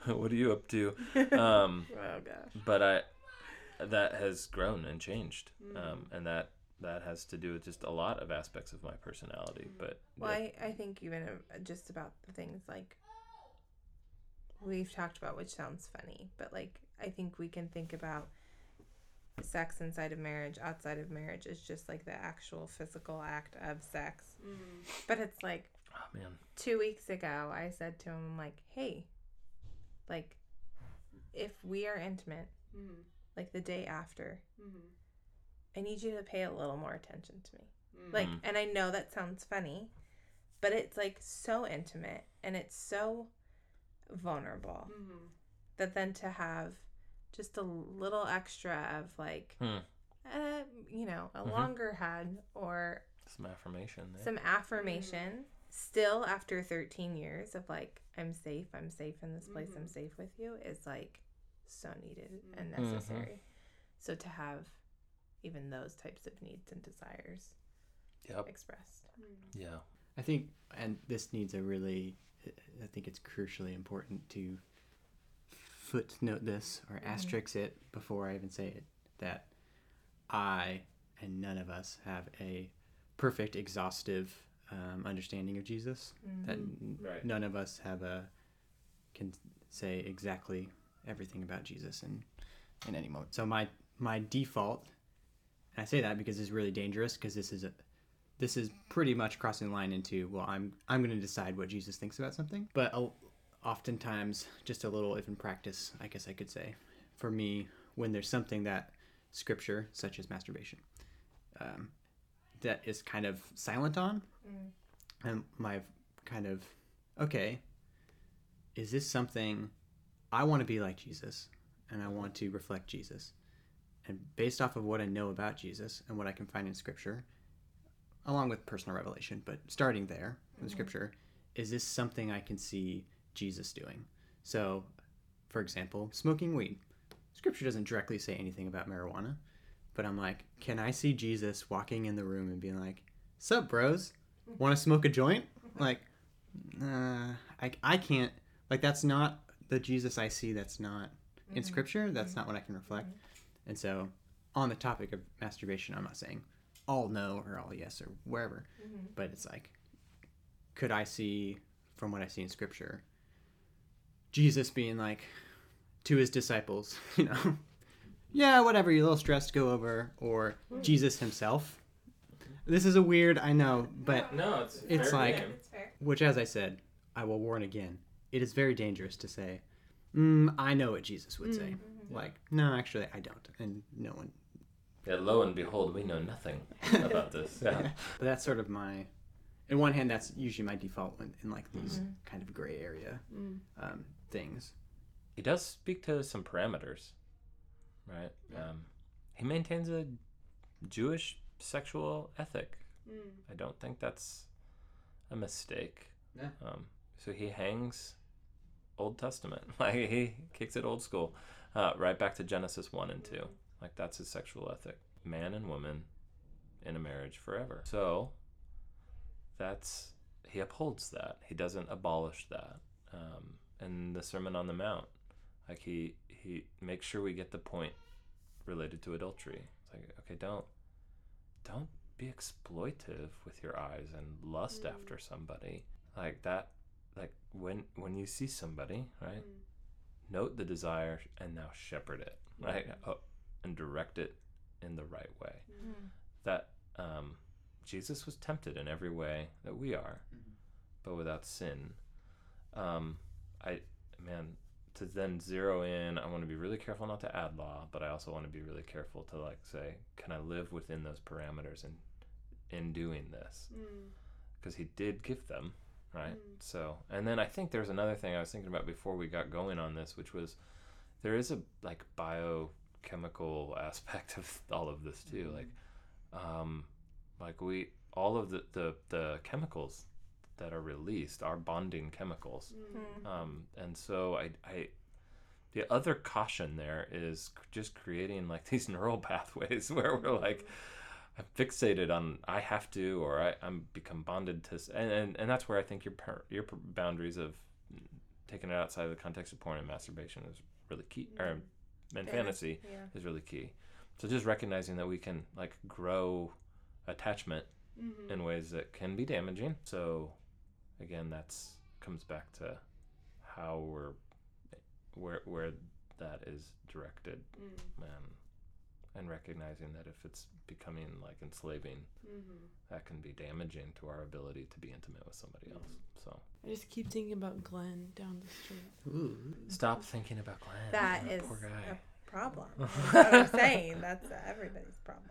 what are you up to um oh gosh but i that has grown and changed Mm. um and that that has to do with just a lot of aspects of my personality but well I, I think even uh, just about the things like we've talked about which sounds funny but like i think we can think about sex inside of marriage outside of marriage is just like the actual physical act of sex Mm. but it's like oh man two weeks ago, I said to him, I'm like, hey, like, if we are intimate, Mm. like the day after, Mm. I need you to pay a little more attention to me. Mm. Like, Mhm. and I know that sounds funny, but it's like so intimate and it's so vulnerable Mm. that then to have just a little extra of like, Hmm. uh, you know, a Mhm. longer head or some affirmation there. some affirmation still after 13 years of like i'm safe i'm safe in this place i'm Mhm. safe with you is like so needed and Mhm. necessary so to have even those types of needs and desires yep expressed yeah I think, and this needs a really, I think it's crucially important to footnote this or asterisk it before I even say it that I and none of us have a perfect, exhaustive um, understanding of Jesus. That n- Right. none of us have a can say exactly everything about Jesus in in any moment. So my my default, and I say that because it's really dangerous because this is a this is pretty much crossing the line into well i'm i'm going to decide what jesus thinks about something but a, oftentimes just a little if in practice i guess i could say for me when there's something that scripture such as masturbation um, that is kind of silent on. Mm. And my kind of, okay, is this something I want to be like Jesus and I want to reflect Jesus? And based off of what I know about Jesus and what I can find in Scripture, along with personal revelation, but starting there in Scripture, is this something I can see Jesus doing? So, for example, smoking weed. Scripture doesn't directly say anything about marijuana, but I'm like, can I see Jesus walking in the room and being like, "Sup, bros? Want to smoke a joint?" Like, uh, I I can't. Like, that's not the Jesus I see. That's not in mm-hmm. Scripture. That's mm-hmm. not what I can reflect. Mm-hmm. And so, on the topic of masturbation, I'm not saying all no or all yes or wherever, but it's like, could I see from what I see in Scripture, Jesus being like to his disciples, you know, yeah, whatever, you're a little stressed, go over, or Jesus himself. This is a weird, I know, but No, it's It's fair like- It's which, as I said, I will warn again, it is very dangerous to say, mm, I know what Jesus would say. Like, no, actually, I don't. And no one. Yeah, lo and behold, we know nothing about this. Yeah. But that's sort of my. In one hand, that's usually my default when, in like these kind of gray area um, things. He does speak to some parameters, right? Um, he maintains a Jewish sexual ethic. I don't think that's a mistake. Yeah. Um, so he hangs Old Testament. Like he kicks it old school, uh, right back to Genesis one and two. Like that's his sexual ethic: man and woman in a marriage forever. So that's he upholds that. He doesn't abolish that. Um, and the Sermon on the Mount, like he he makes sure we get the point related to adultery. It's like okay, don't don't be exploitive with your eyes and lust mm. after somebody like that. Like when when you see somebody, right? Mm. Note the desire and now shepherd it, mm. right? Oh, and direct it in the right way. Mm-hmm. That um, Jesus was tempted in every way that we are, mm-hmm. but without sin. Um, I man, to then zero in, I want to be really careful not to add law, but I also want to be really careful to like say, can I live within those parameters in in doing this? Mm. Because he did give them, right? Mm. So, and then I think there's another thing I was thinking about before we got going on this, which was there is a like biochemical aspect of all of this too, like mm. um, like we all of the, the the chemicals that are released are bonding chemicals mm-hmm. Mm-hmm. um, and so I, I the other caution there is just creating like these neural pathways where we're like mm-hmm. I'm fixated on I have to or I, I'm become bonded to and, and, and that's where I think your your boundaries of taking it outside of the context of porn and masturbation is really key or and fantasy Yeah. is really key. So just recognizing that we can like grow attachment in ways that can be damaging. So again, that's comes back to how we're where where that is directed, mm. man, and recognizing that if it's becoming like enslaving, mm-hmm. that can be damaging to our ability to be intimate with somebody else. Mm-hmm. So I just keep thinking about Glenn down the street. Ooh. stop thinking about Glenn. That That is poor guy. a problem. That's what I'm saying. That's everybody's problem.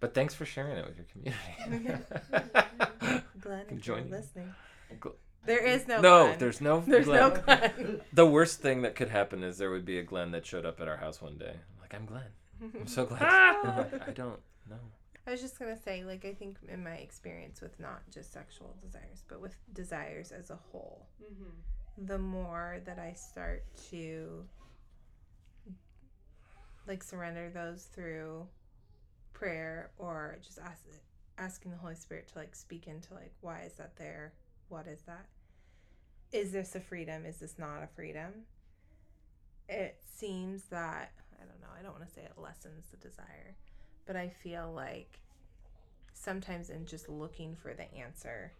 But thanks for sharing it with your community. Glenn, Can if join you're you. listening. Gl- There is no no, Glenn. there's no There's Glenn. no Glenn. The worst thing that could happen is there would be a Glenn that showed up at our house one day. Like, I'm Glenn. I'm so glad. I'm like, I don't know. I was just gonna say, like, I think in my experience with not just sexual desires, but with desires as a whole, mm-hmm. the more that I start to like surrender those through prayer or just ask, asking the Holy Spirit to like speak into like why is that there? What is that? Is this a freedom? Is this not a freedom? It seems that I don't know. I don't want to say it lessens the desire, but I feel like sometimes in just looking for the answer,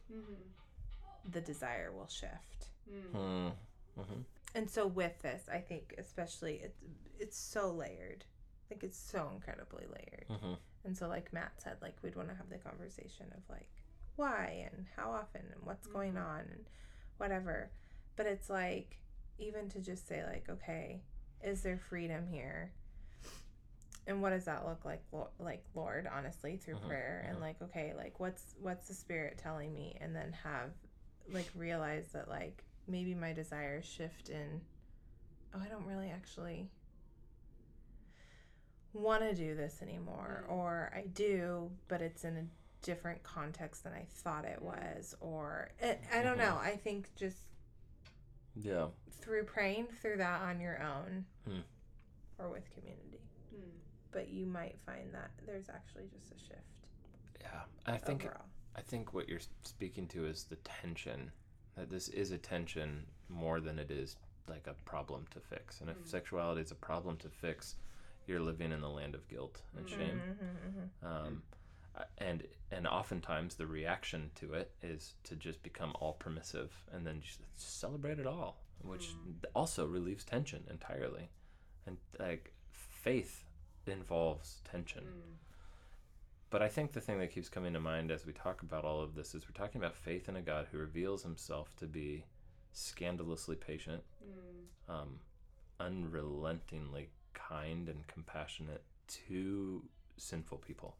the desire will shift. Hmm. hmm And so with this, I think especially it's it's so layered. Like it's so incredibly layered. hmm And so like Matt said, like we'd want to have the conversation of like why and how often and what's going on and whatever. But it's like even to just say like, okay, is there freedom here? and what does that look like Lo- like lord honestly through Mhm, prayer and mhm. like okay like what's what's the spirit telling me and then have like realize that like maybe my desires shift in oh i don't really actually want to do this anymore Mm. or i do but it's in a different context than i thought it was or it, i don't Mhm. know i think just Yeah. through praying through that on your own Hmm. or with community but you might find that there's actually just a shift Yeah. I think overall I think what you're speaking to is the tension. That this is a tension more than it is like a problem to fix. And if Mm. sexuality is a problem to fix, you're living in the land of guilt and shame. Mhm, mhm, Um, uh, and and oftentimes the reaction to it is to just become all permissive and then just celebrate it all, which mm. also relieves tension entirely. And like faith involves tension. Mm. But I think the thing that keeps coming to mind as we talk about all of this is we're talking about faith in a God who reveals himself to be scandalously patient, mm. um, unrelentingly kind and compassionate to sinful people.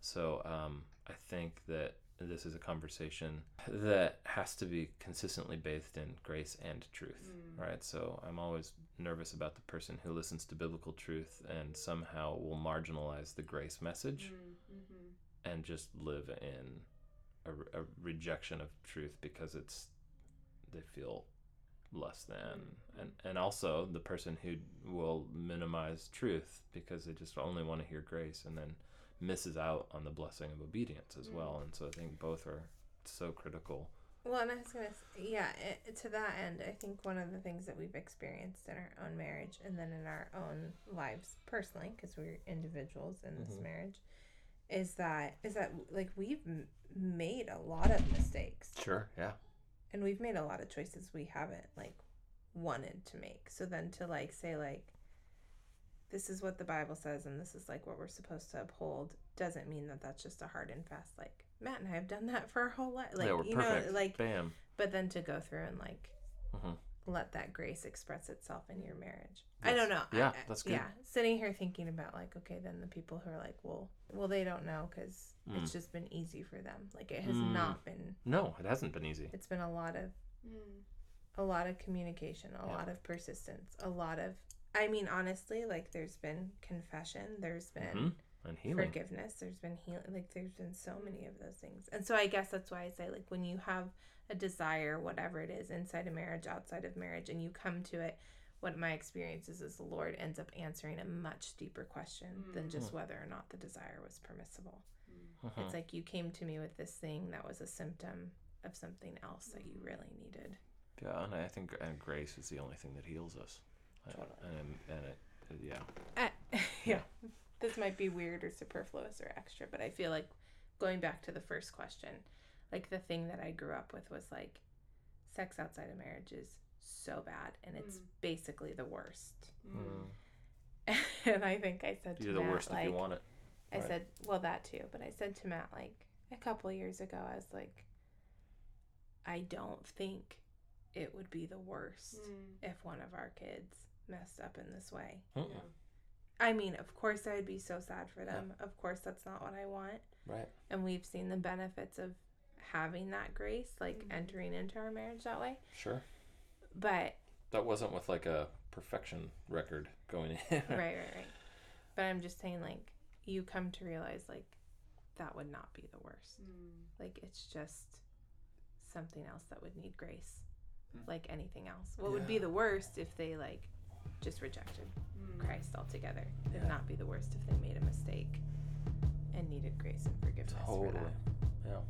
So um, I think that this is a conversation that has to be consistently bathed in grace and truth, mm. right? So I'm always nervous about the person who listens to biblical truth and somehow will marginalize the grace message mm, mm-hmm. and just live in a, a rejection of truth because it's they feel less than. Mm-hmm. And and also the person who will minimize truth because they just only want to hear grace and then misses out on the blessing of obedience as well and so i think both are so critical Well, and I was gonna, yeah. It, to that end, I think one of the things that we've experienced in our own marriage, and then in our own lives personally, because we're individuals in this Mhm. marriage, is that is that like we've m- made a lot of mistakes, sure yeah and we've made a lot of choices we haven't like wanted to make. So then to like say like, this is what the Bible says, and this is like what we're supposed to uphold, doesn't mean that that's just a hard and fast like Matt and I have done that for our whole life. Like yeah we're you perfect know, like bam but then to go through and like Mhm. let that grace express itself in your marriage i don't know Yeah, I- I- that's good. yeah sitting here thinking about like okay then the people who are like well well they don't know because it's Mm. just been easy for them like it has Mm. not been no it hasn't been easy it's been a lot of a lot of communication a Yeah. lot of persistence a lot of i mean honestly like there's been confession there's been Mhm. and healing forgiveness there's been healing like there's been so many of those things and so i guess that's why i say like when you have a desire whatever it is inside a marriage outside of marriage and you come to it what my experience is is the lord ends up answering a much deeper question than just whether or not the desire was permissible Mhm. it's like you came to me with this thing that was a symptom of something else that you really needed yeah and i think and grace is the only thing that heals us. And and it yeah Uh, yeah. This might be weird or superfluous or extra, but I feel like going back to the first question, like the thing that I grew up with was like sex outside of marriage is so bad and it's basically the worst. Mm. and I think I said to you're the Matt, worst like, if you want it I right. said, well, that too, but I said to Matt like a couple years ago, I was like, I don't think it would be the worst if one of our kids messed up in this way. Mm-mm. I mean, of course, I would be so sad for them. Of course, that's not what I want. right And we've seen the benefits of having that grace, like mm-hmm. entering into our marriage that way. sure But, that wasn't with like a perfection record going in right, right, right. But I'm just saying, like, you come to realize, like, that would not be the worst. Mm. Like, it's just something else that would need grace, mm. like anything else. What would be the worst if they, like, just rejected mm. Christ altogether? It'd Yeah. not be the worst if they made a mistake and needed grace and forgiveness for Totally. that. Yeah.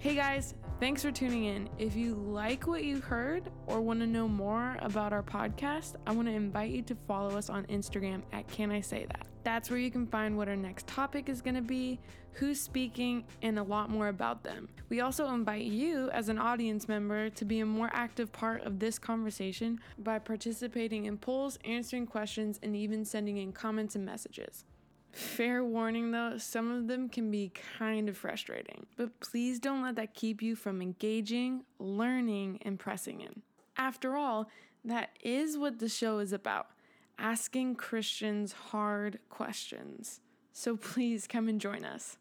Hey guys, thanks for tuning in. If you like what you heard or want to know more about our podcast, I want to invite you to follow us on Instagram at Can I Say That. That's where you can find what our next topic is going to be, who's speaking, and a lot more about them. We also invite you, as an audience member, to be a more active part of this conversation by participating in polls, answering questions, and even sending in comments and messages. Fair warning though, some of them can be kind of frustrating, but please don't let that keep you from engaging, learning, and pressing in. After all, that is what the show is about asking Christians hard questions. So please come and join us.